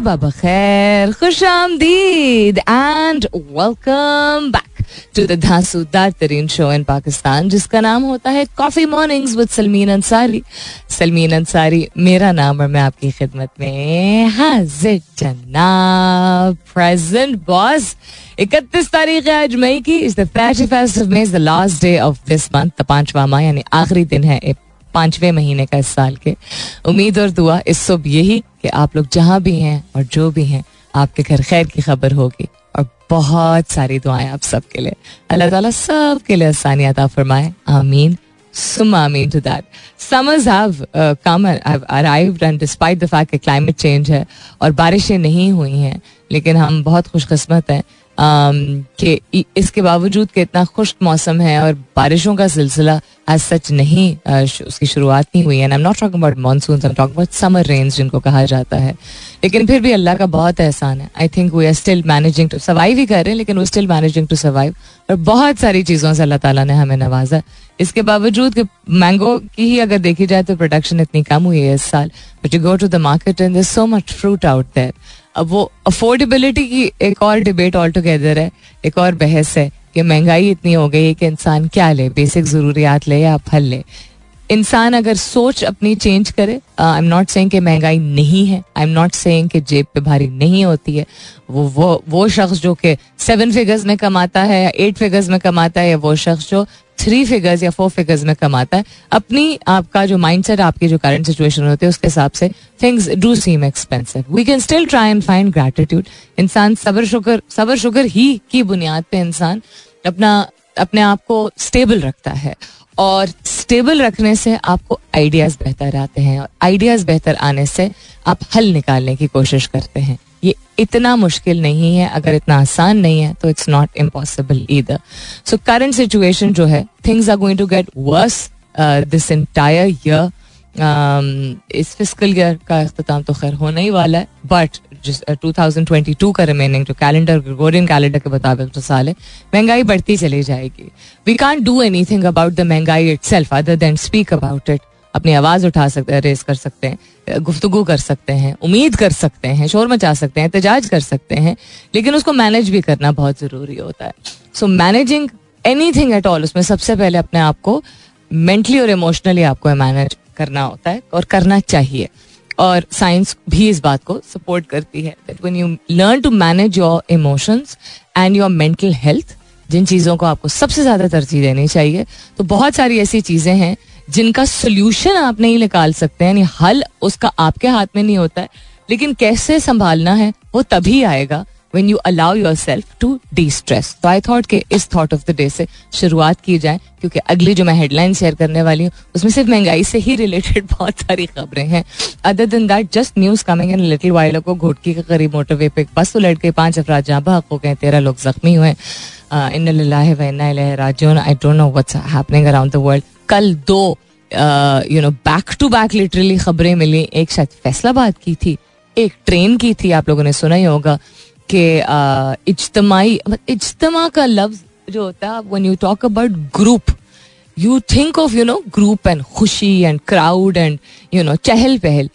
सुबह बखैर खुश आमदीद and welcome back to the धांसूदार तरीन शो इन पाकिस्तान जिसका नाम होता है coffee mornings with Salmeen Ansari Salmeen Ansari मेरा नाम और मैं आपकी खिदमत में हाजिर, जनाब प्रेजेंट बॉस इकतीस तारीख है आज मई की। Is the first of May is the last day of this month पांचवा माह, यानी आखिरी दिन है पाँचवें महीने का इस साल के। उम्मीद और दुआ इस सब यही कि आप लोग जहाँ भी हैं और जो भी हैं, आपके घर खैर की खबर होगी। और बहुत सारी दुआएँ आप सबके लिए। अल्लाह ताला सब के लिए आप फरमाए। आमीन। क्लाइमेट चेंज है और बारिशें नहीं हुई हैं, लेकिन हम बहुत खुशकस्मत हैं कि इसके बावजूद कि इतना खुश्क मौसम है और बारिशों का सिलसिला एज सच नहीं उसकी शुरुआत नहीं हुई है। I am not talking about monsoon I about summer rains जिनको कहा जाता है। लेकिन फिर भी अल्लाह का बहुत एहसान है। I think we are still managing to survive ही कर रहे हैं, लेकिन वो स्टिल मैनेजिंग टू सर्वाइव और बहुत सारी चीज़ों से अल्लाह ताला ने हमें नवाजा। इसके बावजूद कि मैंगो की ही अगर देखी जाए तो प्रोडक्शन इतनी कम हुई है इस साल। But you go to the market and so much fruit out there अब वो अफोर्डेबिलिटी की एक और डिबेट ऑल टुगेदर है, एक और बहस है कि महँगाई इतनी हो गई है कि इंसान क्या ले बेसिक ज़रूरियात ले या फल ले। इंसान अगर सोच अपनी चेंज करे आई एम नॉट सेइंग कि महँगाई नहीं है आई एम नॉट सेइंग कि जेब पे भारी नहीं होती है, वो वो वो शख्स जो कि सेवन फिगर्स में कमाता है, या एट फिगर्स में कमाता है, या वो शख्स जो थ्री फिगर्स या फोर फिगर्स में कमाता है, अपनी आपका जो माइंड सेट आपकी जो करंट सिचुएशन होती है, उसके हिसाब से things do seem expensive we can still try and find gratitude इंसान सबर शुक्र सबर शुक्र ही की बुनियाद पे इंसान अपना, अपने आप को स्टेबल रखता है। और स्टेबल रखने से आपको आइडियाज़ बेहतर आते हैं और आइडियाज़ बेहतर आने से आप हल निकालने की कोशिश करते हैं। ये इतना मुश्किल नहीं है, अगर इतना आसान नहीं है तो it's not impossible either so current situation जो है things are going to get worse this entire year इस फ़िज़िकल ईयर का अख्ताम तो खैर होने ही वाला है बट जिस टू थाउज़ेंड ट्वेंटी टू का रिमेनिंग जो कैलेंडर ग्रेगोरियन कैलेंडर के मुताबिक जो साल है, महँगाई बढ़ती चली जाएगी। We can't do anything about the महँगाई itself other than speak about it अपनी आवाज़ उठा सकते हैं रेस कर सकते हैं गुफ्तगु कर सकते हैं, उम्मीद कर सकते हैं, शोर मचा सकते हैं, एहतजाज कर सकते हैं, लेकिन उसको मैनेज भी करना बहुत ज़रूरी होता है। So managing anything at all उसमें सबसे पहले अपने आप को मेंटली और इमोशनली आपको मैनेज करना होता है और करना चाहिए। और साइंस भी इस बात को सपोर्ट करती है that when you learn to manage your emotions and your mental health जिन चीज़ों को आपको सबसे ज़्यादा तरजीह देनी चाहिए तो बहुत सारी ऐसी चीज़ें हैं जिनका सोल्यूशन आप नहीं निकाल सकते हैं हल उसका आपके हाथ में नहीं होता है, लेकिन कैसे संभालना है, वो तभी आएगा when you allow yourself to destress तो आई थॉट के इस थॉट ऑफ़ द डे से शुरुआत की जाए, क्योंकि अगली जो मैं हेडलाइन शेयर करने वाली हूँ, उसमें सिर्फ़ महँगाई से ही रिलेटेड बहुत सारी खबरें हैं। Other than that just news coming in little while को घोटकी के करीब मोटरवे पे बस उलट के पाँच अफराज जहाँ बहक हो गए, तेरह लोग जख्मी हुए। In I don't know around the world कल दो you know back to back literally खबरें मिली। एक शायद फैसलाबाद की थी, एक ट्रेन की थी, आप लोगों ने सुना ही होगा। कि इज्तमाही इज्तमा का लफ्ज जो होता है when you talk about group you think of you know group and खुशी and crowd and you know चहल पहल।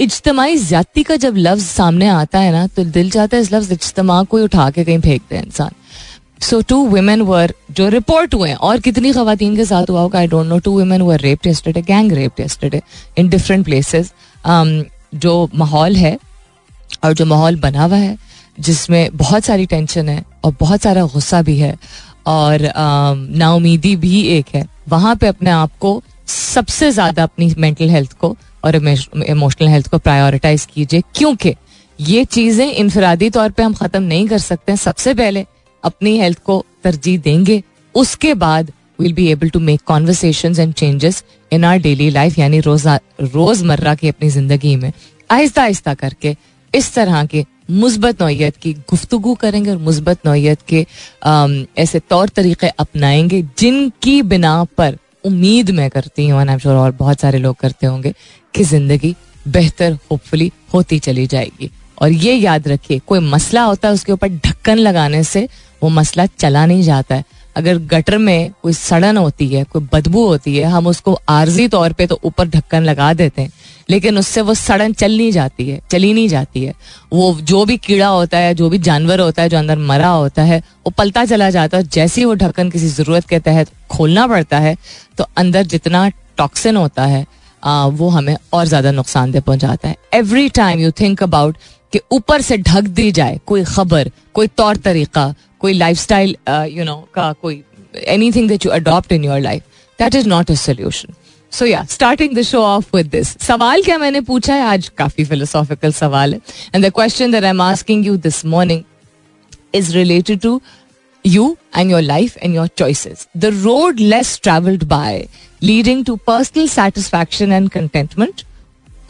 इज्तमाही ज़्यादा का जब लफ्ज सामने आता है ना तो दिल चाहता है इस लफ्ज इज्तमा को उठा के कहीं फेंक दे इंसान। सो टू वुमेन वर जो रिपोर्ट हुए और कितनी खातन के साथ हुआ होगा I don't know two women were rape tested gang rape tested in different places जो माहौल है, और जो माहौल बना हुआ है जिसमें बहुत सारी टेंशन है और बहुत सारा गुस्सा भी है और नाउमीदी भी एक है। वहाँ पे अपने आप को सबसे ज़्यादा अपनी मेंटल हेल्थ को और इमोशनल हेल्थ को प्रायोरिटाइज कीजिए, क्योंकि ये चीज़ें इनफरादी तौर पे हम खत्म नहीं कर सकते हैं। सबसे पहले अपनी हेल्थ को तरजीह देंगे, उसके बाद will be able to make conversation and changes in our daily life यानी रोजा, रोज़मर्रा की अपनी ज़िंदगी में। आहिस्ता आहिस्ता करके, इस तरह के मुस्बत नौीयत की गुफ्तु करेंगे और मुस्बत नौीयत के ऐसे तौर तरीके अपनाएँगे जिनकी बिना पर उम्मीद मैं करती हूँ और बहुत सारे लोग करते होंगे, कि ज़िंदगी बेहतर होपफुली होती चली जाएगी। और ये याद रखिए, कोई मसला होता है उसके ऊपर ढक्कन लगाने से, वो मसला चला नहीं जाता है। अगर गटर में कोई सड़न होती है कोई बदबू होती है हम उसको आर्जी तौर पे तो ऊपर ढक्कन लगा देते हैं। लेकिन उससे वो सड़न चल नहीं जाती है चली नहीं जाती है। वो जो भी कीड़ा होता है जो भी जानवर होता है जो अंदर मरा होता है वो पलता चला जाता है। जैसे ही वो ढक्कन किसी ज़रूरत के तहत खोलना पड़ता है तो अंदर जितना टॉक्सिन होता है आ, वो हमें और ज़्यादा नुकसानदेह पहुंचाता है। Every time you think about कि ऊपर से ढक दी जाए कोई खबर कोई तौर तरीका कोई लाइफ स्टाइल यू नो का कोई anything that you adopt in your life that is not a solution so या starting the show off with this सवाल क्या मैंने पूछा है? आज काफ़ी फिलोसॉफिकल सवाल है। And the question that I am asking you this morning is related to you and your life and your choices. The road less traveled by, leading to personal satisfaction and contentment,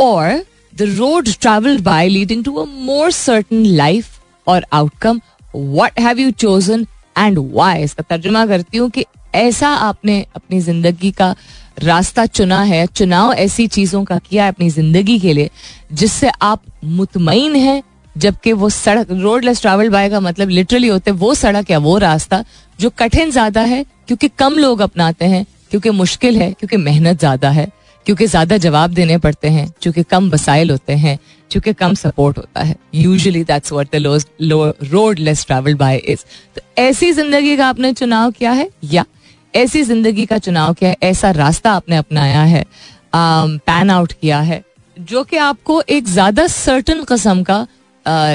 or the road traveled by, leading to a more certain life or outcome. What have you chosen and why इसका तर्जुमा करती हूँ कि ऐसा आपने अपनी ज़िंदगी का रास्ता चुना है चुनाव ऐसी चीज़ों का किया है अपनी ज़िंदगी के लिए जिससे आप मुतमिन हैं जबकि वो सड़क रोड लेस ट्रैवल बाय का मतलब लिटरली होते वो सड़क या वो रास्ता जो कठिन ज़्यादा है क्योंकि कम लोग अपनाते हैं क्योंकि मुश्किल है क्योंकि मेहनत ज़्यादा है। क्योंकि ज़्यादा जवाब देने पड़ते हैं क्योंकि कम वसाइल होते हैं क्योंकि कम सपोर्ट होता है। Usually that's what the road less travel by is तो ऐसी ज़िंदगी का आपने चुनाव किया है? या ऐसी ज़िंदगी का चुनाव किया है ऐसा रास्ता आपने अपनाया है पैन um, आउट किया है जो कि आपको एक ज़्यादा सर्टन कस्म का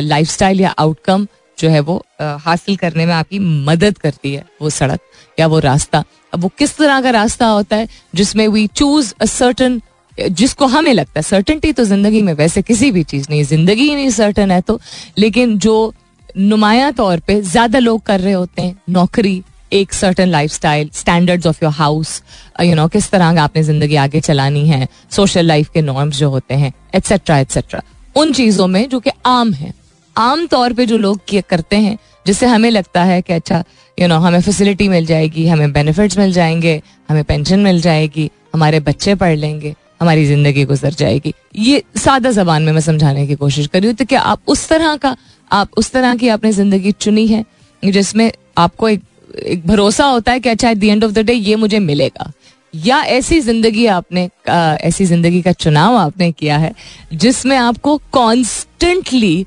लाइफ स्टाइल या आउटकम जो है वो हासिल करने में आपकी मदद करती है वो सड़क या वो रास्ता। अब वो किस तरह का रास्ता होता है, जिसमें वी चूज़ अ सर्टन जिसको हमें लगता है सर्टनटी तो ज़िंदगी में वैसे किसी भी चीज़ नहीं, ज़िंदगी ही नहीं सर्टन है तो लेकिन जो नुमाया तौर पे ज़्यादा लोग कर रहे होते हैं, नौकरी, एक certain lifestyle standard of your house you know किस तरह का आपने ज़िंदगी आगे चलानी है सोशल लाइफ के नॉर्म्स जो होते हैं एटसेट्रा एटसेट्रा उन चीज़ों में जो कि आम है, आम तौर पे जो लोग करते हैं, जिससे हमें लगता है कि अच्छा यू नो हमें फैसिलिटी मिल जाएगी हमें बेनिफिट्स मिल जाएँगे हमें पेंशन मिल जाएगी हमारे बच्चे पढ़ लेंगे हमारी ज़िंदगी गुजर जाएगी। ये सादा जबान में मैं समझाने की कोशिश कर रही हूँ तो क्या आप उस तरह का आप उस तरह की आपने ज़िंदगी चुनी है जिसमें आपको एक, एक भरोसा होता है कि अच्छा at the end of the day ये मुझे मिलेगा? या ऐसी ज़िंदगी आपने आ, ऐसी ज़िंदगी का चुनाव आपने किया है जिसमें आपको कॉन्स्टेंटली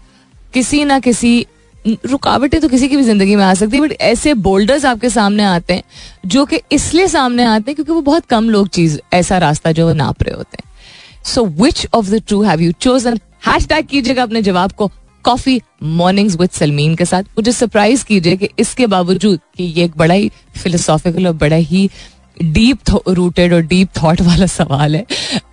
किसी ना किसी रुकावटें तो किसी की भी ज़िंदगी में आ सकती है बट ऐसे बोल्डर्स आपके सामने आते हैं, जो कि इसलिए सामने आते हैं क्योंकि वो बहुत कम लोग चीज़, ऐसा रास्ता जो नाप रहे होते हैं। So which of the two have you chosen hashtag कीजिएगा अपने जवाब को कॉफ़ी मॉर्निंग्स विद सलमीन के साथ। मुझे सरप्राइज़ कीजिए कि इसके बावजूद कि ये एक बड़ा ही फिलोसॉफिकल और बड़ा ही डीप रूटेड और डीप थॉट वाला सवाल है।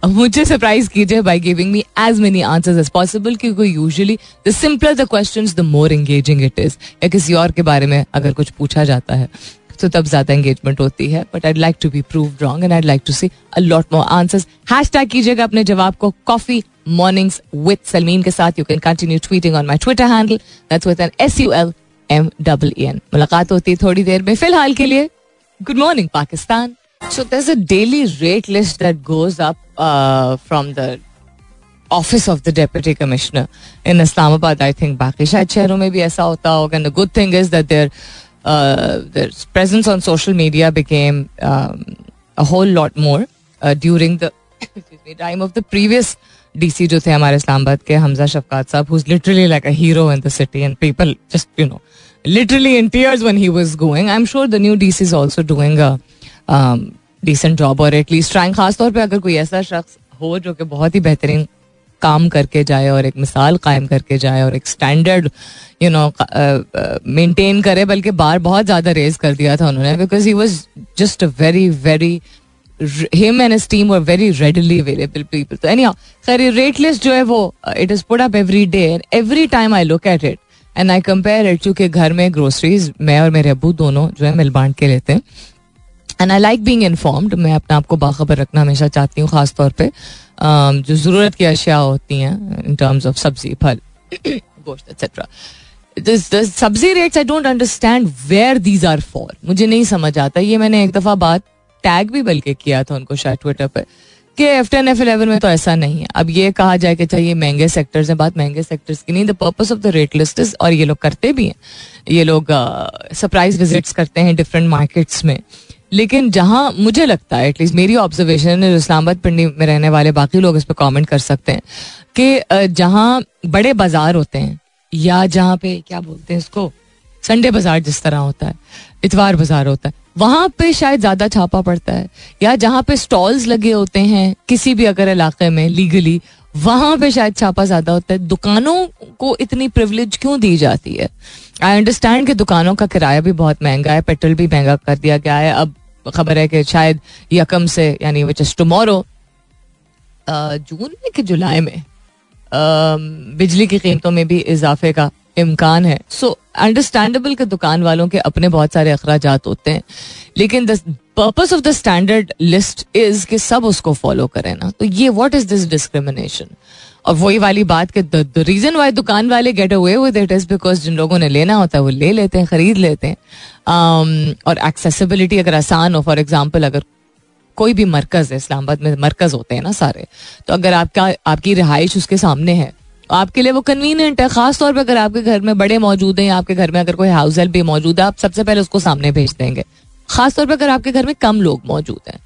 मुझे सरप्राइज़ कीजिए by giving me as many answers as possible क्योंकि usually the simpler the question the more engaging it is या किसी और के बारे में अगर कुछ पूछा जाता है तो तब ज़्यादा एंगेजमेंट होती है। But I'd like to be prove wrong and I'd like to see a lot more answers hashtag कीजिएगा अपने जवाब को कॉफ़ी मॉर्निंग्स विद सलमीन के साथ। You can continue tweeting on my Twitter handle that's with an S U L M double N मुलाकात होती है थोड़ी देर में। फ़िलहाल के लिए Good morning, Pakistan. So there's a daily rate list that goes up uh, from the office of the deputy commissioner in Islamabad. I think बाकी शायद शहरों में भी ऐसा होता होगा. And the good thing is that their uh, their presence on social media became um, a whole lot more uh, during the time of the previous DC जो थे हमारे इस्लामाबाद के हमजा शफकात साहब who's literally like a hero in the city and people just you know literally in tears when he was going. I'm sure the new DC is also doing a um, decent job or at least trying. खास तौर पे अगर कोई ऐसा शख्स हो जो कि बहुत ही बेहतरीन काम करके जाए और एक मिसाल कायम करके जाए और एक स्टैंडर्ड यू नो मेंटेन करे बल्कि बार बहुत ज्यादा रेज कर दिया था उन्होंने because he was just a very very him and his team were very readily available people. So anyhow, खैर रेट लिस्ट जो है वो it is put up every day and every time I look at it and I compare it क्योंकि घर में groceries मैं और मेरे अबू दोनों जो है मिल बांट के लेते हैं। And I like being informed मैं अपने आप को बाखबर रखना हमेशा चाहती हूँ खास तौर पे um, जो ज़रूरत की अशिया होती हैं इन टर्म्स ऑफ़ सब्ज़ी फल गोश्त एक्सेट्रा सब्ज़ी rates I don't understand where these are for मुझे नहीं समझ आता। ये मैंने एक दफ़ा बात टैग भी बल्कि किया था उनको शायद ट्विटर पर कि एफ़ टेन एफ़ इलेवन में तो ऐसा नहीं है। अब ये कहा जाए कि चाहिए महँगे सेक्टर्स हैं, बात महँगे सेक्टर्स की नहीं the purpose of the rate list is और ये लोग करते भी हैं। ये लोग सरप्राइज़ विजिट्स करते हैं डिफरेंट मार्केट्स में। लेकिन जहाँ मुझे लगता है एटलीस्ट मेरी ऑब्जर्वेशन है इस्लामाबाद पिंडी में रहने वाले बाकी लोग इस पर कमेंट कर सकते हैं, कि जहाँ बड़े बाज़ार होते हैं, या जहाँ पे, क्या बोलते हैं इसको संडे बाज़ार जिस तरह होता है, इतवार बाज़ार होता है वहाँ पे शायद ज़्यादा छापा पड़ता है। या जहाँ पे स्टॉल्स लगे होते हैं, किसी भी अगर इलाके में लीगली वहाँ पे शायद छापा ज़्यादा होता है। दुकानों को इतनी प्रिवलेज क्यों दी जाती है? आई अंडरस्टैंड कि दुकानों का किराया भी बहुत महँगा है, पेट्रोल भी महँगा कर दिया गया है। अब खबर है कि शायद यकम से, यानी विच इज़ टमोरो जून में कि जुलाई में बिजली की कीमतों में भी इजाफे का इम्कान है। सो अंडरस्टैंडेबल के दुकान वालों के अपने बहुत सारे अखराज होते हैं लेकिन the purpose of the standard list is कि सब उसको फॉलो करें ना। तो ये वॉट इज़ दिस डिस्क्रिमिनेशन और वही वाली बात कि द रीजन वाई दुकान वाले get away with it is because जिन लोगों ने लेना होता है वो ले लेते हैं खरीद लेते हैं। Um, और एक्सेसिबिलिटी अगर आसान हो फॉर एग्ज़ाम्पल अगर कोई भी मरकज है इस्लामाबाद में मरकज होते हैं ना सारे तो अगर आपका आपकी रिहाइश उसके सामने है आपके लिए वो कन्वीनियंट है। खास तौर पर अगर आपके घर में बड़े मौजूद हैं आपके घर में अगर कोई हाउस हेल्प भी मौजूद है आप सबसे पहले उसको सामने भेज देंगे। खास तौर पर अगर आपके घर में कम लोग मौजूद हैं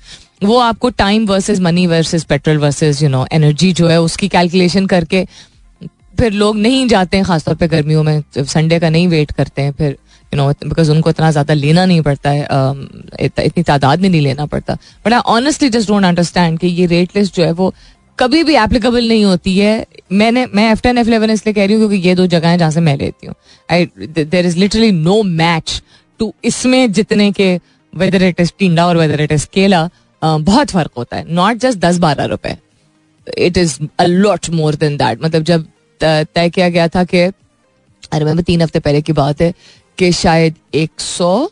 वो आपको time versus money versus petrol versus you know energy जो है उसकी कैलकुलेशन करके फिर लोग नहीं जाते हैं खासतौर पे गर्मियों में संडे का नहीं वेट करते हैं फिर यू नो बिकॉज़ उनको इतना ज़्यादा लेना नहीं पड़ता है um, इतनी तादाद में नहीं लेना पड़ता। But I honestly just don't understand कि ये रेट लिस्ट जो है वो कभी भी एप्लीकेबल नहीं होती है। मैंने, मैं एफ़ टेन एफ़ इलेवन इसलिए कह रही हूँ क्योंकि ये दो जगह हैं जहाँ से मैं लेती हूँ। I there is literally no match to इसमें जितने के वेदर इट इज़ टिंडा और वेदर इट इज़ केला बहुत फ़र्क होता है। नॉट जस्ट दस बारह रुपए। It is a lot more than that मतलब जब तय किया गया था कि, अरे, मैं तीन हफ़्ते पहले की बात है कि शायद एक सौ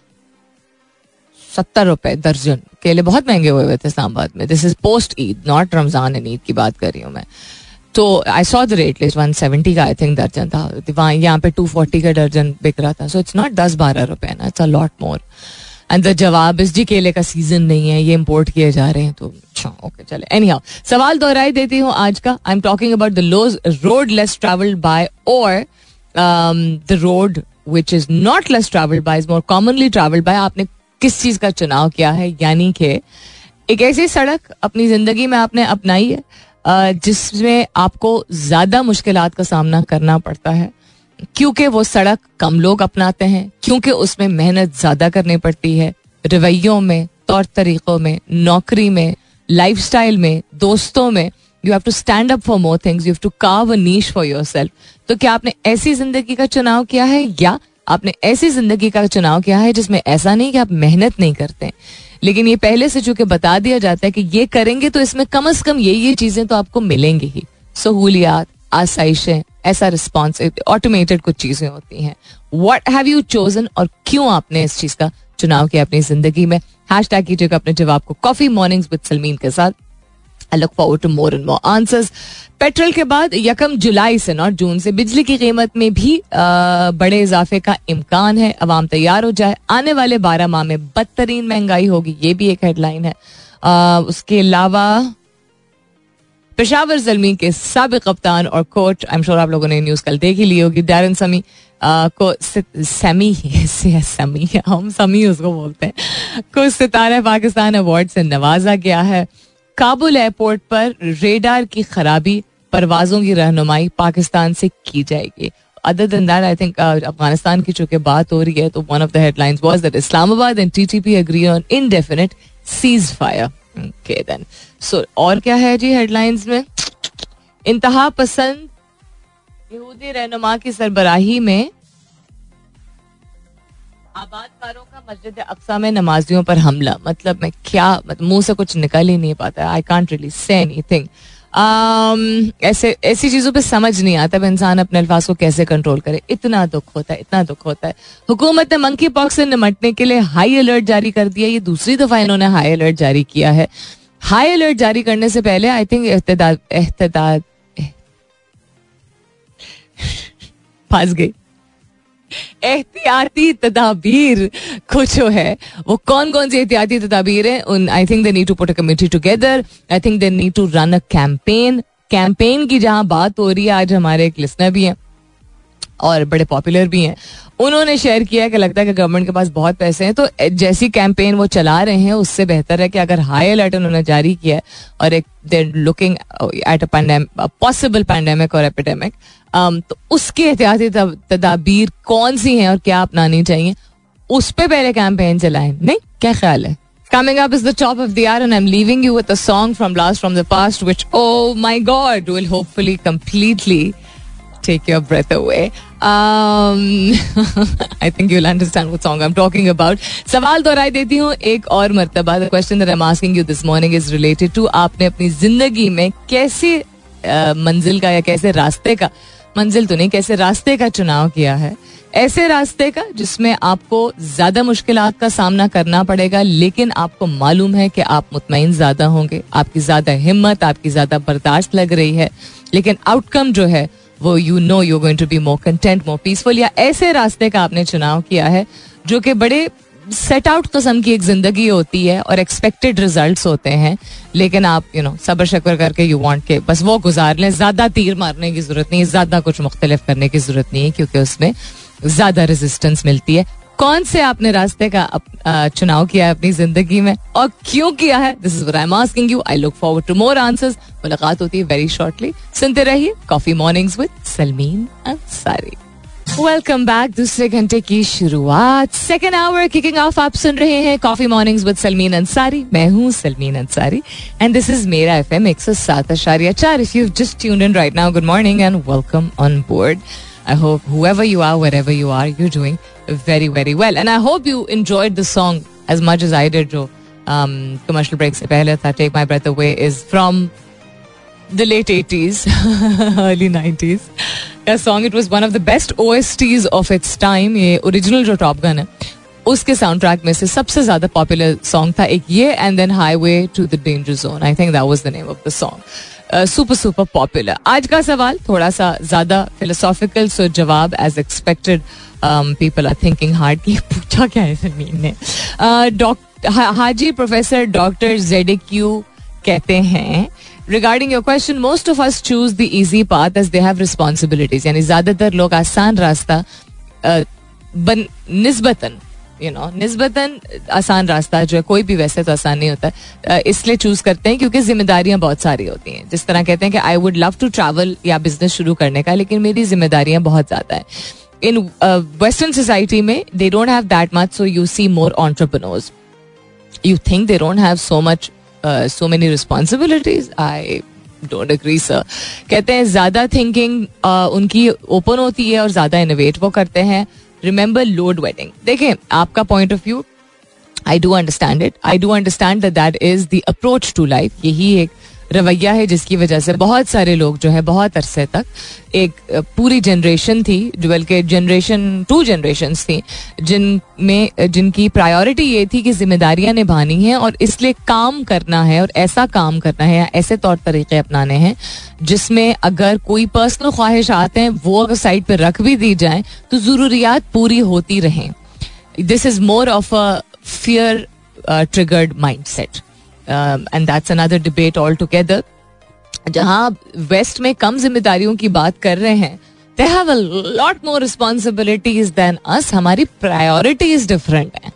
सत्तर रुपए दर्जन केले बहुत महँगे हुए हुए थे इस्लामाबाद में। This is post Eid not Ramzan and Eid की बात कर रही हूँ मैं। तो I saw the rate list one seventy का आई थिंक दर्जन था। वहाँ यहाँ पे टू फोर्टी का दर्जन बिक रहा था। सो इट्स नॉट दस बारह रुपए ना it's a lot more and the जवाब इस जी, केले का सीज़न नहीं है, ये इम्पोर्ट किए जा रहे हैं। तो अच्छा ओके चले। एनी हाउ सवाल दोहराई देती हूँ आज का। I am talking about the lodge road less travelled by और the road which is not less travelled by is more commonly travelled by आपने किस चीज़ का चुनाव किया है, यानी कि एक ऐसी सड़क अपनी ज़िंदगी में आपने अपनाई है जिसमें आपको ज़्यादा मुश्किल का सामना करना पड़ता है। क्योंकि वो सड़क कम लोग अपनाते हैं, क्योंकि उसमें मेहनत ज़्यादा करनी पड़ती है, रवैयों में, तौर तरीकों में, नौकरी में लाइफ में, दोस्तों में you have to stand up for more things you have to carve a niche for yourself तो क्या आपने ऐसी ज़िंदगी का चुनाव किया है, या आपने ऐसी ज़िंदगी का चुनाव किया है जिसमें ऐसा नहीं कि आप मेहनत नहीं करते। लेकिन ये पहले से चूँकि बता दिया जाता है कि ये करेंगे तो इसमें कम अज कम ये ये चीज़ें तो आपको मिलेंगी ही। सहूलियात, आसाइशें, ऐसा रिस्पॉन्स ऑटोमेटेड कुछ चीज़ें होती हैं। वट हैव यू चोजन और क्यों आपने इस चीज़ का चुनाव किया अपनी ज़िंदगी में? हैश टैग कीजिएगा अपने जवाब को। कॉफ़ी मॉर्निंग्स विद सलमीन के साथ। I look forward to more and more answers petrol के बाद यकम जुलाई से नॉट जून से बिजली की कीमत में भी आ, बड़े इजाफे का इम्कान है। अवाम तैयार हो जाए। आने वाले बारह माह में बदतरीन महँगाई होगी ये भी एक हेडलाइन है। आ, उसके अलावा पेशावर जलमी के सबक कप्तान और कोच आई एम श्योर आप लोगों ने न्यूज़ कल देख ही ली होगी डैरन समी को समी समी हम समी उसको बोलते हैं। को सितारा पाकिस्तान अवार्ड से नवाजा गया है। काबुल एयरपोर्ट पर रेडार की खराबी परवाजों की रहनुमाई पाकिस्तान से की जाएगी। Other than that I think Afghanistan की चूँकि बात हो रही है तो one of the headlines was that Islamabad and TTP agree on indefinite ceasefire okay then so और क्या है जी हेडलाइंस में? इंतहा पसंद यहूदी रहनुमा की सरबराही में आबादकारों का मस्जिद अक्सा में नमाजियों पर हमला। मतलब मैं क्या मुँह से कुछ निकल ही नहीं पाता। I can't really say anything ऐसे, ऐसी चीज़ों पे समझ नहीं आता इंसान अपने अल्फाज को कैसे कंट्रोल करे। इतना दुख होता है, इतना दुख होता है। हुकूमत ने मंकी पॉक्स से निमटने के लिए हाई अलर्ट जारी कर दिया। ये दूसरी दफ़ा इन्होंने हाई अलर्ट जारी किया है। हाई अलर्ट जारी करने से पहले आई थिंक एहतदाद फंस गई। एहतियाती तदाबीर कुछ जो है। वो कौन कौन सी एहतियाती तदाबीर है? I think they need to put a committee together I think they need to run a campaign campaign की जहाँ बात हो रही है, आज हमारे एक लिसनर भी हैं और बड़े पॉपुलर भी हैं। उन्होंने शेयर किया कि लगता है कि गवर्नमेंट के पास बहुत पैसे हैं तो जैसी कैंपेन वो चला रहे हैं उससे बेहतर है कि अगर हाई अलर्ट उन्होंने जारी किया है और एक they're looking at a possible pandemic और एपिडेमिक तो उसकी एहतियाती तदाबीर कौन सी हैं और क्या अपनानी चाहिए उस पर पहले कैंपेन चलाएँ। नहीं क्या ख्याल है? Coming up is the top of the hour, and I'm leaving you with a song from Blast from the Past, which, oh my god, will hopefully completely take your breath away. Um, I think you'll understand what song I'm talking about. सवाल दोहराई देती हूँ एक और मरतबा question I am asking you this morning is related to आपने अपनी ज़िंदगी में कैसे मंजिल का या कैसे रास्ते का मंजिल तो नहीं कैसे रास्ते का चुनाव किया है ऐसे रास्ते का जिसमें आपको ज़्यादा मुश्किल का सामना करना पड़ेगा लेकिन आपको मालूम है कि आप मुतमिन ज़्यादा होंगे आपकी ज़्यादा हिम्मत आपकी ज़्यादा बर्दाश्त लग रही है लेकिन आउटकम जो है वो you know you going to be more content more peaceful या ऐसे रास्ते का आपने चुनाव किया है जो कि बड़े सेट आउट कस्म की एक ज़िंदगी होती है और एक्सपेक्टेड रिज़ल्ट होते हैं। लेकिन आप यू नो सबर शक्र करके यू वांट के बस वो गुजार लें। ज़्यादा तीर मारने की ज़रूरत नहीं है ज़्यादा कुछ मुख्तलिफ़ करने की ज़रूरत नहीं है, क्योंकि उसमें ज़्यादा रेजिस्टेंस मिलती है। कौन से आपने रास्ते का चुनाव किया है अपनी ज़िंदगी में और क्यों किया है? This is I am asking you I look forward to more answers मुलाकात होती है वेरी शॉर्टली सुनते रहिए coffee mornings with Salmeen Ansari welcome back दूसरे घंटे की शुरुआत. सेकेंड आवर किकिंग ऑफ़ आप सुन रहे हैं coffee mornings with Salmeen Ansari मैं हूँ Salmeen Ansari and this is मेरा एफ़ एम एक सौ सात आशार्य चार. If you just tune in right now good morning and welcome on board I hope whoever you are, wherever you are, you're doing very, very well. And I hope you enjoyed the song as much as I did, जो um, commercial break से पहले था Take My Breath Away is from the late 80s, early 90s. A song, it was one of the best OSTs of its time. ये original जो Top Gun है उसके sound track में से सबसे ज्यादा पॉपुलर सॉन्ग था एक ये and then highway to the danger zone I think that was the name of the song super super popular आज का सवाल थोड़ा सा ज़्यादा फिलोसॉफिकल सो जवाब as expected people are thinking hard की पूछा क्या है सलमीन ने? Haji professor doctor Z Q कहते हैं regarding your question most of us choose the easy path as they have responsibilities यानी ज़्यादातर लोग आसान रास्ता निस्बतन यू नो निस्बतन आसान रास्ता जो है कोई भी वैसे तो आसान नहीं होता इसलिए चूज़ करते हैं क्योंकि जिम्मेदारियाँ बहुत सारी होती हैं जिस तरह कहते हैं कि I would love to travel या बिज़नेस शुरू करने का लेकिन मेरी जिम्मेदारियाँ बहुत ज़्यादा है इन वेस्टर्न सोसाइटी में they don't have that much so you see more entrepreneurs you think they don't have so much so many responsibilities I don't agree sir कहते हैं ज़्यादा थिंकिंग उनकी ओपन होती है और ज़्यादा इनोवेट वो करते हैं रिमेंबर लोड वेडिंग देखें आपका point of view I do understand it I do understand that is the approach to life यही एक रवैया है जिसकी वजह से बहुत सारे लोग जो है बहुत अरसे तक एक पूरी जनरेशन थी जो बल्कि जनरेशन टू जनरेशन थी, जिन में जिनकी प्रायोरिटी ये थी कि जिम्मेदारियाँ निभानी हैं और इसलिए काम करना है और ऐसा काम करना है या ऐसे तौर तरीके अपनाने हैं जिसमें अगर कोई पर्सनल ख्वाहिश आते हैं, वो अगर साइड पर रख भी दी जाए तो ज़रूरियात पूरी होती रहें। This is more of a fear triggered mindset and that's another debate altogether जहाँ वेस्ट में कम जिम्मेदारियों की बात कर रहे हैं they have a lot more responsibilities than us हमारी प्रायोरिटीज डिफरेंट हैं.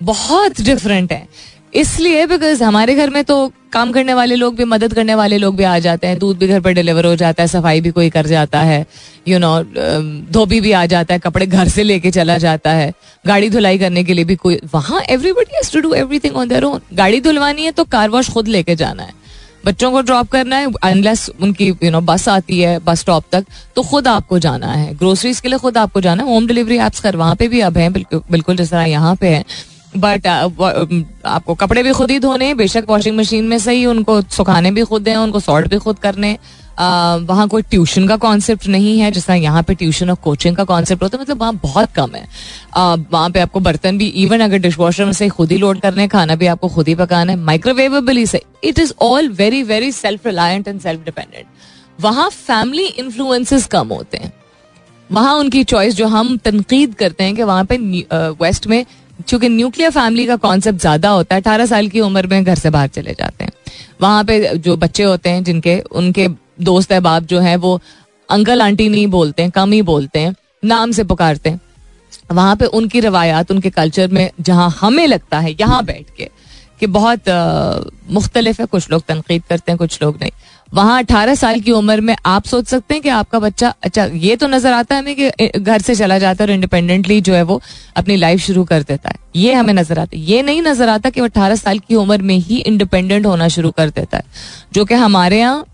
बहुत डिफरेंट है. इसलिए बिकॉज़ हमारे घर में तो काम करने वाले लोग भी मदद करने वाले लोग भी आ जाते हैं। दूध भी घर पर डिलीवर हो जाता है सफ़ाई भी कोई कर जाता है। यू नो धोबी भी आ जाता है कपड़े घर से लेके चला जाता है। गाड़ी धुलाई करने के लिए भी कोई वहाँ everybody has to do everything on their own गाड़ी धुलवानी है तो कार वॉश खुद लेके जाना है। बच्चों को ड्रॉप करना है अनलेस उनकी यू you नो know, बस आती है बस स्टॉप तक तो खुद आपको जाना है। ग्रोसरीज के लिए खुद आपको जाना है होम डिलीवरी एप्स कर वहाँ पे भी अब है बिल्कुल जिस तरह यहाँ पे है। बट uh, आपको कपड़े भी खुद ही धोने बेशक वॉशिंग मशीन में सही उनको सुखाने भी खुद हैं उनको सॉर्ट भी खुद करने वहाँ कोई ट्यूशन का कॉन्सेप्ट नहीं है जिस तरह यहाँ पे ट्यूशन और कोचिंग का कॉन्सेप्ट होता है मतलब वहाँ बहुत कम है। वहाँ पे आपको बर्तन भी इवन अगर डिश वॉशर में से खुद ही लोड करने खाना भी आपको खुद ही पकाना है माइक्रोवेवेबल से it is all very very self reliant and self dependent वहाँ फैमिली इन्फ्लुएंसेस कम होते हैं। वहाँ उनकी चॉइस जो हम तनकीद करते हैं कि वहाँ पे वेस्ट में चूँकि न्यूक्लियर फैमिली का कॉन्सेप्ट ज़्यादा होता है, अठारह साल की उम्र में घर से बाहर चले जाते हैं। वहाँ पे जो बच्चे होते हैं, जिनके, उनके दोस्त अहबाब जो है, वो अंकल आंटी नहीं बोलते हैं, कम ही बोलते हैं, नाम से पुकारते हैं। वहाँ पे उनकी रवायात, उनके कल्चर में जहाँ हमें लगता है, यहाँ बैठ के, कि बहुत मुख्तलिफ़ है, कुछ लोग तनकीद करते हैं, कुछ लोग नहीं। वहाँ अठारह साल की उम्र में आप सोच सकते हैं कि आपका बच्चा अच्छा ये तो नज़र आता है हमें कि घर से चला जाता है और इंडिपेंडेंटली जो है वो अपनी लाइफ शुरू कर देता है। ये हमें नज़र आता है। ये नहीं नज़र आता कि वो अठारह साल की उम्र में ही इंडिपेंडेंट होना शुरू कर देता है। जो कि हमारे यहाँ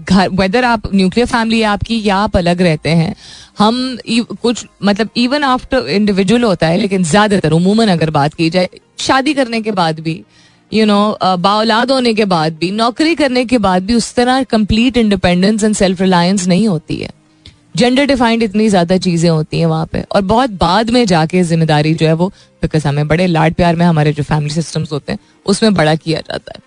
घर वेदर आप न्यूक्लियर फैमिली है आपकी या आप अलग रहते हैं, हम कुछ मतलब इवन आफ्टर इंडिविजुअल होता है, लेकिन ज़्यादातर, उमूमन अगर बात की जाए, शादी करने के बाद भी यू नो बाउलाद होने के बाद भी नौकरी करने के बाद भी उस तरह complete independence and self reliance नहीं होती है। जेंडर डिफाइंड इतनी ज़्यादा चीज़ें होती हैं वहाँ पे। और बहुत बाद में जाके ज़िम्मेदारी जो है वो बिकॉज़ हमें बड़े लाड प्यार में हमारे जो फैमिली सिस्टम्स होते हैं उसमें बड़ा किया जाता है।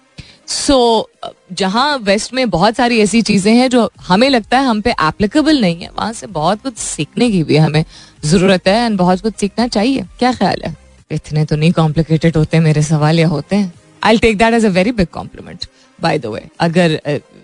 सो so, जहाँ वेस्ट में बहुत सारी ऐसी चीज़ें हैं जो हमें लगता है हम पे एप्लीकेबल नहीं है वहाँ से बहुत कुछ सीखने की भी हमें ज़रूरत है एंड बहुत कुछ सीखना चाहिए। क्या ख्याल है? इतने तो नहीं कॉम्प्लिकेटेड होते मेरे सवाल या होते हैं। I take that as a very big compliment by the way अगर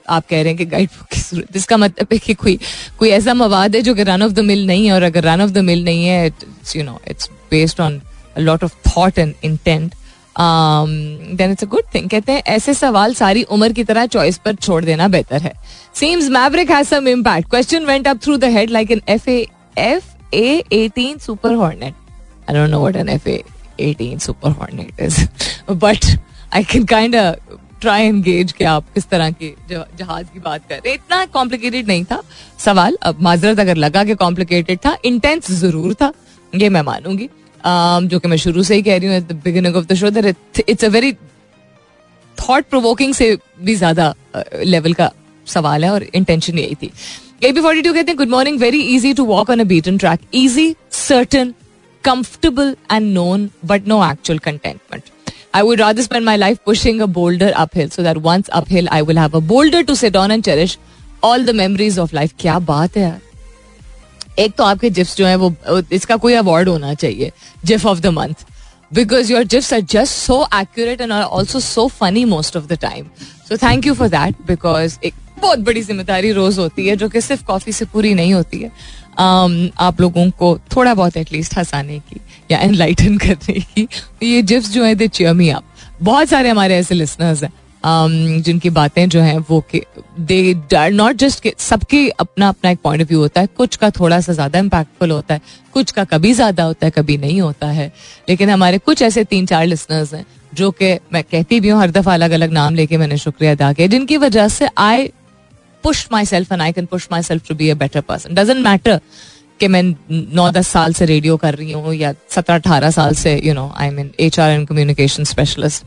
आप कह रहे हैं कि गाइड बुक की ज़रूरत इसका मतलब है कि कोई कोई ऐसा मवाद है जो कि रन ऑफ़ द मिल नहीं है, और अगर रन ऑफ़ द मिल नहीं है it's you know it's based on lot of thought and intent then it's a good thing कहते हैं, ऐसे सवाल सारी उम्र की तरह चॉइस पर छोड़ देना बेहतर है। Seems Maverick has some impact question went up through the head like an F F A eighteen Super Hornet I don't know what an F A eighteen Super Hornet is but I can kind try engage कि आप किस तरह के जहाज़ की बात कर रहे इतना कॉम्प्लिकेटेड नहीं था। सवाल अब माजरत अगर लगा कि कॉम्प्लिकेटेड था इंटेंस ज़रूर था ये मैं मानूँगी। um, जो कि मैं शुरू से ही कह रही हूँ beginning of the show that it's a very thought provoking से भी ज़्यादा लेवल का सवाल है और इंटेंशन यही थी। एबी फोर्टी टू कहते हैं good morning very easy to walk on a beaten track easy certain comfortable and known but no actual contentment I would rather spend my life pushing a boulder uphill so that once uphill I will have a boulder to sit on and cherish all the memories of life. क्या बात है यार एक तो आपके zips जो है वो इसका कोई अवार्ड होना चाहिए GIF of the month because your GIFs are just so accurate and are also so funny most of the time so thank you for that because बहुत बड़ी ज़िम्मेदारी रोज होती है जो कि सिर्फ़ कॉफ़ी से पूरी नहीं होती है। Um, आप लोगों को थोड़ा बहुत एटलीस्ट हंसाने की या एनलाइटन करने की। ये जिप्स जो है दे चियर मी अप बहुत सारे हमारे ऐसे लिसनर्स हैं Um, जिनकी बातें जो हैं वो दे नॉट जस्ट सबके अपना अपना एक पॉइंट ऑफ़ व्यू होता है। कुछ का थोड़ा सा ज़्यादा इम्पैक्टफुल होता है कुछ का कभी ज़्यादा होता है कभी नहीं होता है। लेकिन हमारे कुछ ऐसे तीन चार लिसनर्स हैं जो कि मैं कहती भी हूँ हर दफ़ा अलग अलग नाम लेके मैंने शुक्रिया अदा किया जिनकी वजह से I push myself and I can push myself to be a better person doesn't matter कि मैं नौ दस साल से रेडियो कर रही हूँ या सत्रह अठारह साल से you know I mean H R and communication specialist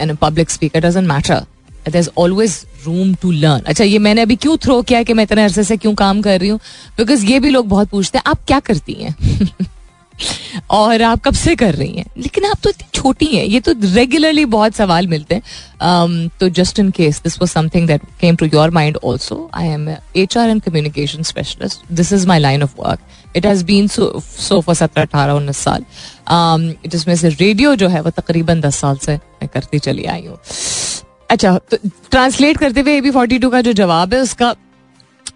and public speaker doesn't matter there is always room to learn अच्छा ये मैंने अभी क्यों थ्रो किया कि मैं इतने अरसे से क्यों काम कर रही हूँ? बिकॉज़ ये भी लोग बहुत पूछते हैं, आप क्या करती हैं? और आप कब से कर रही हैं? लेकिन आप तो इतनी छोटी हैं। ये तो रेगुलरली बहुत सवाल मिलते हैं। Um, तो just in case this was something that came to your mind also I am H R and communication specialist this is my line of work it has been so for सत्रह अठारह उन्नीस साल। Um, जिसमें से radio जो है वो तकरीबन दस साल से मैं करती चली आई हूँ। अच्छा तो ट्रांसलेट करते हुए ए बी फोर्टी टू का जो जवाब है उसका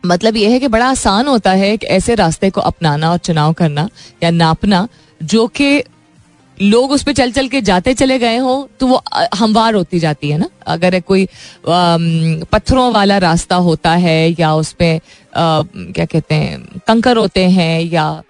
मतलब यह है कि बड़ा आसान होता है एक ऐसे रास्ते को अपनाना और चुनाव करना या नापना, जो कि लोग उस पर चल चल के जाते चले गए हों तो वो हमवार होती जाती है ना? अगर कोई पत्थरों वाला रास्ता होता है या उस पर क्या कहते हैं, कंकर होते हैं या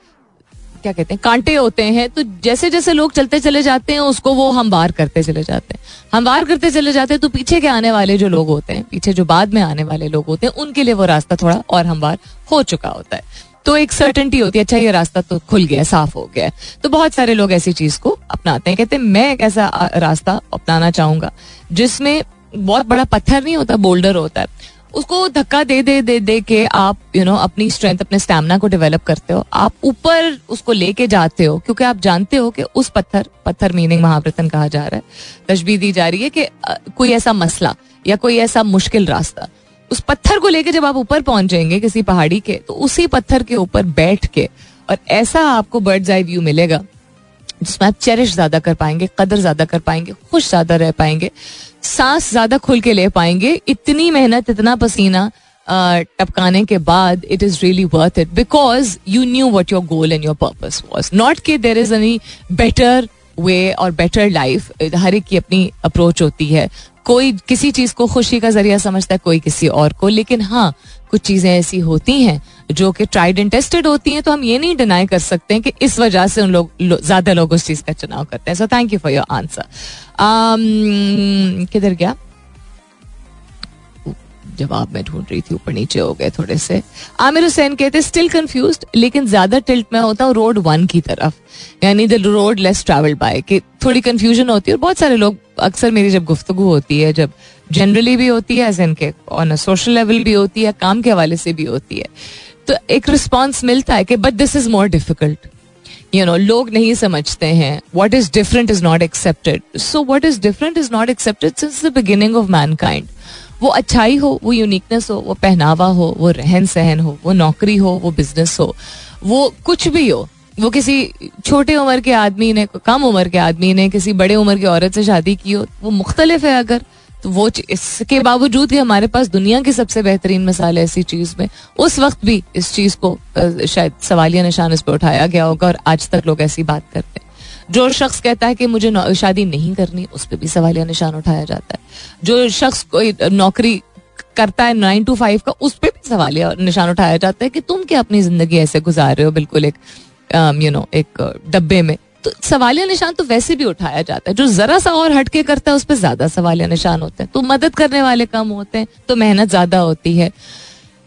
क्या कहते हैं, कांटे होते हैं तो जैसे जैसे लोग चलते चले जाते हैं, उसको वो हम हमवार करते चले जाते हैं। हम हमवार करते चले जाते हैं तो पीछे के आने वाले जो लोग होते हैं, पीछे जो बाद में आने वाले लोग होते हैं, उनके लिए वो रास्ता थोड़ा और हमवार हो चुका होता है। तो एक सर्टनटी होती है अच्छा ये रास्ता तो खुल गया, साफ़ हो गया तो बहुत सारे लोग ऐसी चीज़ को अपनाते हैं, कहते हैं, मैं एक ऐसा रास्ता अपनाना चाहूँगा, जिसमें बहुत बड़ा पत्थर नहीं होता, बोल्डर होता है। उसको धक्का दे दे दे दे के आप यू you नो know, अपनी स्ट्रेंथ अपने स्टेमिना को डेवलप करते हो। आप ऊपर उसको लेके जाते हो क्योंकि आप जानते हो कि उस पत्थर पत्थर मीनिंग महावृतन कहा जा रहा है। तशबी दी जा रही है कि कोई ऐसा मसला या कोई ऐसा मुश्किल रास्ता उस पत्थर को लेके जब आप ऊपर पहुँचेंगे किसी पहाड़ी के तो उसी पत्थर के ऊपर बैठ के और ऐसा आपको बर्ड्स आई व्यू मिलेगा जिसमें आप चेरिश ज़्यादा कर पाएँगे कदर ज़्यादा कर पाएँगे खुश ज़्यादा रह पाएँगे। सांस ज़्यादा खुल के ले पाएँगे। इतनी मेहनत, इतना पसीना टपकाने के बाद it is really worth it because you knew what your goal and your purpose was not के there is any better way और बेटर लाइफ हर एक की अपनी अप्रोच होती है। कोई किसी चीज़ को खुशी का ज़रिया समझता है कोई किसी और को। लेकिन हाँ कुछ चीज़ें ऐसी होती हैं जो कि ट्राइड एंड टेस्टेड होती हैं तो हम ये नहीं डिनाई कर सकते हैं कि इस वजह से उन लोग लो, ज़्यादा लोग उस चीज़ का चुनाव करते हैं। So thank you for your answer किधर गया? जवाब मैं ढूंढ रही थी, ऊपर नीचे हो गए थोड़े से। आमिर हुसैन कहते स्टिल कंफ्यूज लेकिन ज़्यादा टिल्ट में होता हूँ रोड वन की तरफ़। यानी the road less travel by कि थोड़ी कंफ्यूजन होती है और बहुत सारे लोग, अक्सर मेरी जब गुफ्तु होती है, जब जनरली भी होती है एज एन के ऑन सोशल लेवल भी होती है, काम के हवाले से भी होती है। तो एक रिस्पॉन्स मिलता है कि but this is more difficult you know लोग नहीं समझते हैं what is different is not accepted so what is different is not accepted since the beginning of mankind वो अच्छाई हो, वो यूनिकनेस हो, वो पहनावा हो, वो रहन सहन हो, वो नौकरी हो, वो बिज़नेस हो, वो कुछ भी हो, वो किसी छोटे उम्र के आदमी ने, कम उम्र के आदमी ने, किसी बड़े उम्र की औरत से शादी की हो, वो मुख्तलिफ़ है अगर तो वो इसके बावजूद कि हमारे पास दुनिया की सबसे बेहतरीन मिसाल है ऐसी चीज़ में, उस वक्त भी इस चीज़ को शायद सवालिया निशान इस पर उठाया गया होगा और आज तक लोग ऐसी बात करते हैं। जो शख्स कहता है कि मुझे शादी नहीं करनी, उस पर भी सवालिया निशान उठाया जाता है। जो शख्स कोई नौकरी करता है नाइन टू फाइव का, उस पर भी सवालिया निशान उठाया जाता है कि तुम क्या अपनी ज़िंदगी ऐसे गुजार रहे हो बिल्कुल एक यू नो एक डब्बे में? तो सवालिया निशान तो वैसे भी उठाया जाता है। जो जरा सा और हटके करता है, उस पर ज़्यादा सवालिया निशान होते हैं। तो मदद करने वाले कम होते हैं तो मेहनत ज़्यादा होती है।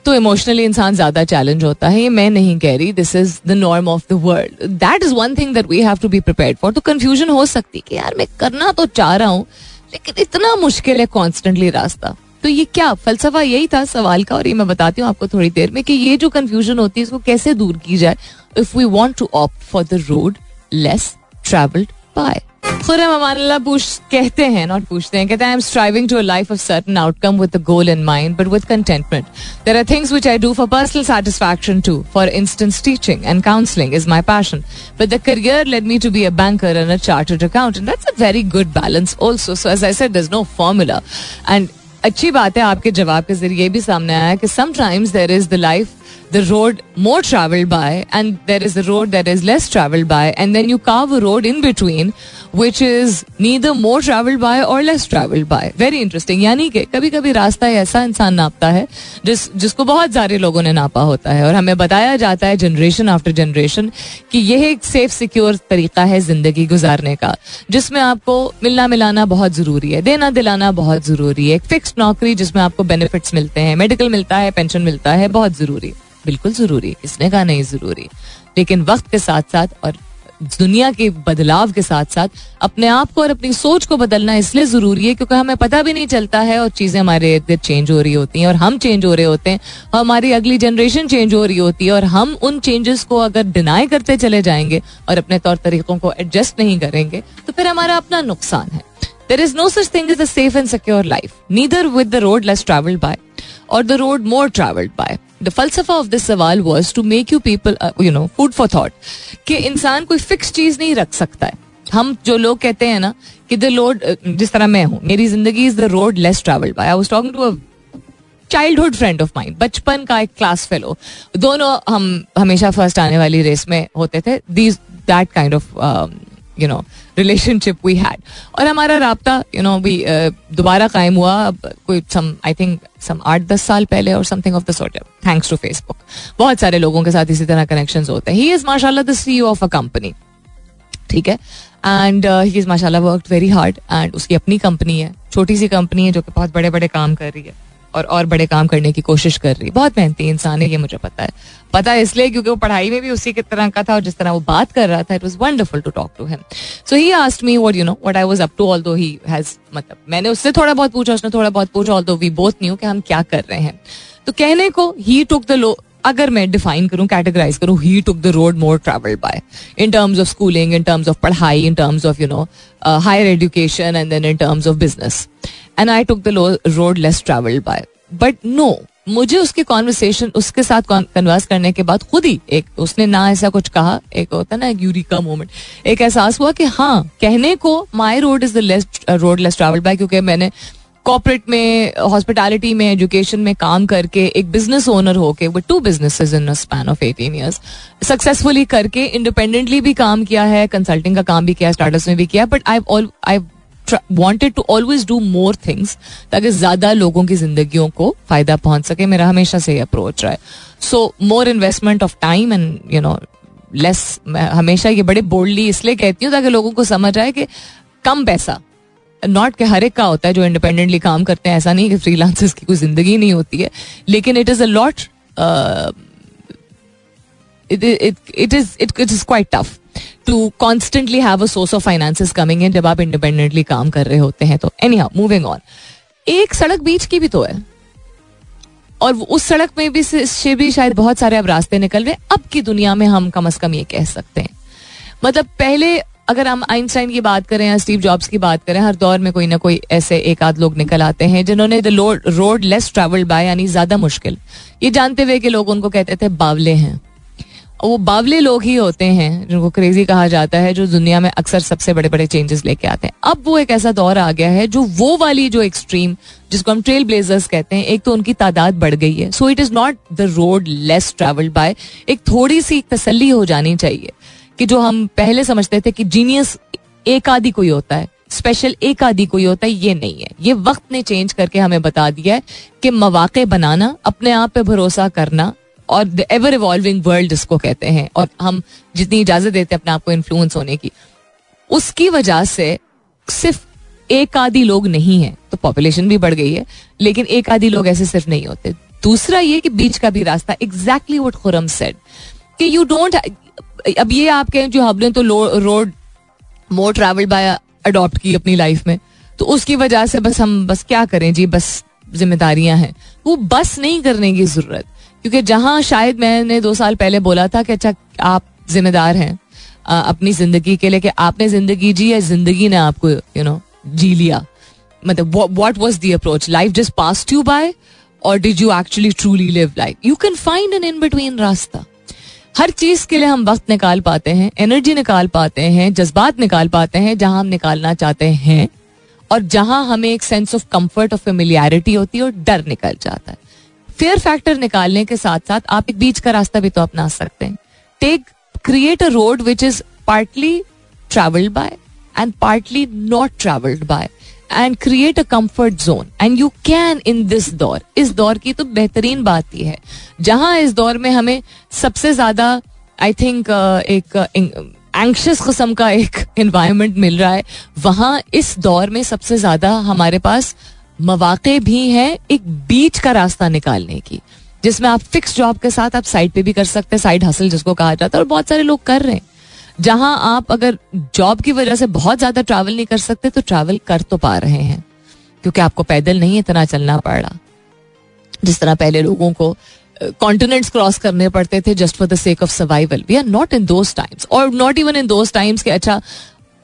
तो इमोशनली इंसान ज़्यादा चैलेंज होता है, ये मैं नहीं कह रही this is the norm of the world that is one thing that we have to be prepare for तो कंफ्यूजन हो सकती कि यार मैं करना तो चाह रहा हूँ, लेकिन इतना मुश्किल है कॉन्स्टेंटली रास्ता। तो ये क्या फलसफा यही था सवाल का, और ये मैं बताती हूँ आपको थोड़ी देर में कि ये जो कंफ्यूजन होती है, इसको कैसे दूर की जाए? If we want to opt for the road less travelled by Khurram Aman पूछ, कहते हैं नॉट पूछते हैं, कहते हैं I am striving to a life of certain outcome with the goal in mind but with contentment there are things which I do for personal satisfaction too for instance teaching and counselling is my passion but the career led me to be a banker and a chartered accountant that's a very good balance also so as I said is no formula and अच्छी बात है आपके जवाब के ज़रिए भी सामने आया कि sometimes there is the life the road more traveled by and there is a road that is less traveled by and then you carve a road in between which is neither more traveled by or less traveled by. Very interesting. यानी कि कभी कभी रास्ता ऐसा इंसान नापता है जिस, जिसको बहुत सारे लोगों ने नापा होता है और हमें बताया जाता है जनरेशन आफ्टर जनरेशन कि यह एक सेफ़ सिक्योर तरीका है ज़िंदगी गुजारने का, जिसमें आपको मिलना मिलाना बहुत ज़रूरी है, देना दिलाना बहुत ज़रूरी है, एक फिक्स नौकरी जिसमें आपको बेनिफिट्स मिलते हैं मेडिकल मिलता है पेंशन मिलता है, बहुत ज़रूरी बिल्कुल ज़रूरी किसने कहा नहीं ज़रूरी। लेकिन वक्त के साथ साथ और दुनिया के बदलाव के साथ साथ अपने आप को और अपनी सोच को बदलना इसलिए ज़रूरी है क्योंकि हमें पता भी नहीं चलता है और चीज़ें हमारे इर्द गिर्द चेंज हो रही होती हैं और हम चेंज हो रहे होते हैं, और हमारी अगली जनरेशन चेंज हो रही होती है और हम उन चेंजेस को अगर डिनाई करते चले जाएँगे और अपने तौर तरीकों को एडजस्ट नहीं करेंगे तो फिर हमारा अपना नुकसान है। There is no such thing is a safe and secure life neither with the road less travelled by और the road more travelled by the फलसफा of this सवाल was to make you people you know food for thought कि इंसान कोई fix चीज़ नहीं रख सकता है। हम जो लोग कहते हैं ना कि द लोड जिस तरह मैं हूँ, मेरी ज़िंदगी is the road less travelled by I was talking to a childhood friend of mine बचपन का एक क्लास फेलो दोनों हम हमेशा फ़र्स्ट आने वाली रेस में होते थे। These that kind of you know relationship we had और हमारा रबता यू नो भी दोबारा कायम हुआ कोई सम आई थिंक सम आठ दस साल पहले और something of the sort thanks to Facebook बहुत सारे लोगों के साथ इसी तरह कनेक्शन होते हैं। ही इज़ माशाल्लाह the C of a company ठीक है? एंड ही इज़ माशाल्लाह वर्क वेरी हार्ड एंड उसकी अपनी कंपनी है। छोटी सी कंपनी है जो कि बहुत बड़े बड़े काम कर रही है। और और बड़े काम करने की कोशिश कर रही। बहुत मेहनती इंसान है, ये मुझे पता है। पता है इसलिए क्योंकि वो पढ़ाई में भी उसी की तरह का था और जिस तरह वो बात कर रहा था it was wonderful to talk to him so he asked me what you know what I was up to although he has मतलब मैंने उससे थोड़ा बहुत पूछा, उसने थोड़ा बहुत पूछा ऑल्दो वी बोथ न्यू कि हम क्या कर रहे हैं। तो कहने को ही टुक द लो अगर मैं डिफाइन करूँ कैटेगराइज करूँ he took the road more travelled by in terms of schooling in terms of पढ़ाई in terms of you know higher education and then in terms of business and I took the road less travelled by but no मुझे उसके conversation उसके साथ converse करने के बाद खुद ही एक, उसने ना ऐसा कुछ कहा, एक होता ना, एक यूरिका मोमेंट एक एहसास हुआ कि हाँ कहने को my road is the less road less travel by क्योंकि मैंने कॉपरेट में हॉस्पिटैलिटी में एजुकेशन में काम करके एक बिज़नेस ओनर होके with two business in span of eighteen years successfully करके इंडिपेंडेंटली भी काम किया है कंसल्टिंग का काम भी किया स्टार्टअप में भी किया but I I wanted to always do more things ताकि ज़्यादा लोगों की जिंदगियों को फ़ायदा पहुँच सके। मेरा हमेशा से अप्रोच रहा है। So more investment of time and you know less हमेशा ये बड़े बोल्डली इसलिए कहती हूँ ताकि लोगों को समझ आए कि कम पैसा नॉट के हर एक का होता है जो इंडिपेंडेंटली काम करते हैं। ऐसा नहीं कि फ्रीलांसर्स की कोई ज़िंदगी नहीं होती है। लेकिन it is a lot it is it is quite tough to constantly have a source of finances coming in जब आप इंडिपेंडेंटली काम कर रहे होते हैं तो। एनी हाउ मूविंग ऑन एक सड़क बीच की भी तो है। और उस सड़क में भी से भी शायद बहुत सारे अब रास्ते निकल रहे अब की दुनिया में हम कम अज कम ये कह सकते हैं। मतलब पहले अगर हम आइंस्टाइन की बात करें या स्टीव जॉब्स की बात करें, हर दौर में कोई ना कोई ऐसे एक आध लोग निकल आते हैं जिन्होंने the road less travelled by यानी ज़्यादा मुश्किल। ये जानते हुए कि लोग उनको कहते थे बावले हैं। वो बावले लोग ही होते हैं, जिनको क्रेजी कहा जाता है, जो दुनिया में अक्सर सबसे बड़े बड़े चेंजेस लेके आते हैं। अब वो एक ऐसा दौर आ गया है, जो वो वाली जो एक्सट्रीम जिसको हम ट्रेल ब्लेजर्स कहते हैं, एक तो उनकी तादाद बढ़ गई है। So it is not the road less travelled by एक थोड़ी सी तसली हो जानी चाहिए, कि जो हम पहले समझते थे कि जीनियस एक आदि कोई होता है स्पेशल एक आदि कोई होता है, ये नहीं है। ये वक्त ने चेंज करके हमें बता दिया है कि मवाक़े बनाना, अपने आप पे भरोसा करना और द एवर इवॉल्विंग वर्ल्ड जिसको कहते हैं, और हम जितनी इजाज़त देते हैं अपने आप को इन्फ्लुएंस होने की, उसकी वजह से सिर्फ़ एक आदि लोग नहीं है तो पॉपुलेशन भी बढ़ गई है, लेकिन एक आदि लोग ऐसे सिर्फ़ नहीं होते। दूसरा ये कि बीच का भी रास्ता एग्जैक्टली वट खुरम सेड कि यू डोंट अब ये आप कहें जो हमने तो road more travel by adopt की अपनी लाइफ में तो उसकी वजह से बस हम, बस क्या करें? जी, बस जिम्मेदारियाँ हैं। वो बस नहीं करने की ज़रूरत। क्योंकि जहाँ शायद मैंने दो साल पहले बोला था कि अच्छा आप जिम्मेदार हैं अपनी ज़िंदगी के लिए कि आपने ज़िंदगी जी या ज़िंदगी ने आपको यू नो जी लिया। मतलब what was the approach life just pass you by और did you actually truly live life you can find an in between रास्ता। हर चीज़ के लिए हम वक्त निकाल पाते हैं एनर्जी निकाल पाते हैं, जज्बात निकाल पाते हैं, जहाँ हम निकालना चाहते हैं और जहाँ हमें एक sense of comfort of familiarity होती है और डर निकल जाता है। फेयर फैक्टर निकालने के साथ साथ आप एक बीच का रास्ता भी तो अपना सकते हैं। Take create a road which is partly travelled by and partly not travelled by and create a comfort zone and you can in this दौर इस दौर की तो बेहतरीन बात यह है। जहाँ इस दौर में हमें सबसे ज़्यादा आई थिंक एक एंक्शस किस्म का एक इन्वायरमेंट मिल रहा है, वहाँ इस दौर में सबसे ज़्यादा हमारे पास मौाक़े भी हैं एक बीच का रास्ता निकालने की, जिसमें आप फिक्स जॉब के साथ आप साइड पे भी कर सकते हैं साइड हासिल जिसको कहा जाता है, और बहुत सारे लोग कर रहे हैं। जहाँ आप अगर जॉब की वजह से बहुत ज़्यादा ट्रैवल नहीं कर सकते तो ट्रैवल कर तो पा रहे हैं, क्योंकि आपको पैदल नहीं इतना चलना पड़। रहा जिस तरह पहले लोगों को कॉन्टिनेंट्स क्रॉस करने पड़ते थे just for the sake of survival we are not in those times और not even in those times के अच्छा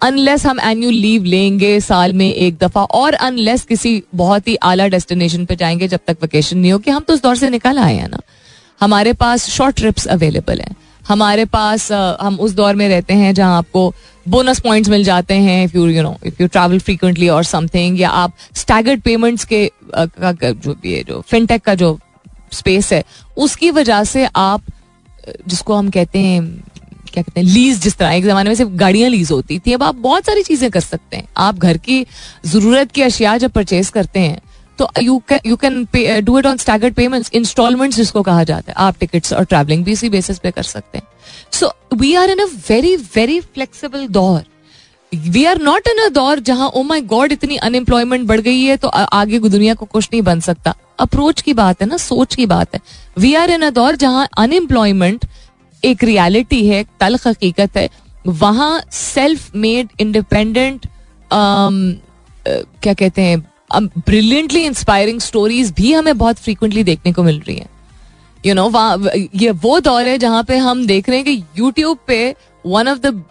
अनलेस हम एनुअल लीव लेंगे साल में एक दफ़ा और अनलेस किसी बहुत ही आला डेस्टिनेशन पे जाएँगे जब तक वेकेशन नहीं हो कि हम तो उस दौर से निकल आए हैं ना। हमारे पास शॉर्ट ट्रिप्स अवेलेबल हैं। हमारे पास हम उस दौर में रहते हैं जहाँ आपको बोनस पॉइंट्स मिल जाते हैं if you you know if you travel frequently और समथिंग या आप स्टैगर्ड पेमेंट्स के का, जो है जो फिनटेक का जो स्पेस है उसकी वजह से आप जिसको हम कहते हैं क्या कहते हैं लीज जिस तरह, एक जमाने में सिर्फ़ गाड़ियाँ लीज होती थी, अब आप बहुत सारी चीज़ें कर सकते हैं। आप घर की ज़रूरत की अशिया जब परचेज करते हैं तो you you can do it on staggered payments instalments जिसको कहा जाता है। आप टिकट्स और ट्रैवलिंग भी इसी बेसिस पे कर सकते हैं। So we are in a very very flexible दौर। We are not in a दौर जहाँ ओ माई गॉड इतनी अनएम्प्लॉयमेंट बढ़ गई है तो आगे दुनिया को कुछ नहीं बन सकता। अप्रोच की बात है ना, सोच की बात है। वी आर इन अ दौर जहाँ अनएम्प्लॉयमेंट एक रियलिटी है तल हकीकत है। वहाँ सेल्फ मेड इंडिपेंडेंट क्या कहते हैं ब्रिलियंटली इंस्पायरिंग स्टोरीज भी हमें बहुत फ्रीक्वेंटली देखने को मिल रही हैं। यू नो ये वो दौर है जहाँ पे हम देख रहे हैं कि यूट्यूब पे one of the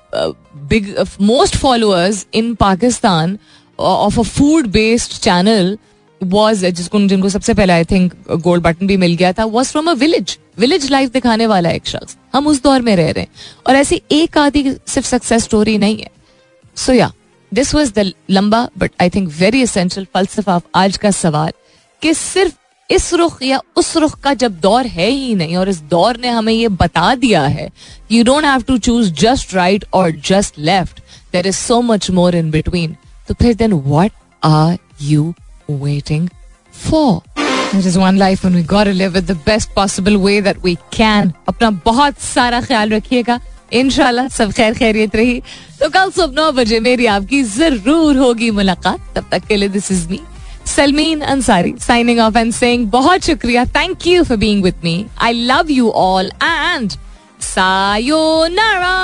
big most followers in Pakistan of a food based channel was जिसको, जिनको सबसे पहले आई थिंक गोल्ड बटन भी मिल गया था was from a village village life दिखाने वाला एक शख्स। हम उस दौर में रह रहे हैं। और ऐसी एक आदि सिर्फ़ सक्सेस स्टोरी नहीं है। So yeah this was the लंबा but I think very essential फलसफा आज का सवाल कि सिर्फ़ इस रुख या उस रुख का जब दौर है ही नहीं और इस दौर ने हमें ये बता दिया है you don't have to choose just right और just left there is so much more in between तो फिर then what are you waiting for It is one life and we gotta live it the best possible way that we can. अपना बहुत सारा ख्याल रखिएगा। इनशाला सब खैर खैरियत रही। तो कल सुबह नौ बजे मेरी आपकी ज़रूर होगी मुलाकात। तब तक के लिए this is me Salmeen Ansari signing off and saying बहुत शुक्रिया। Thank you for being with me I love you all and sayonara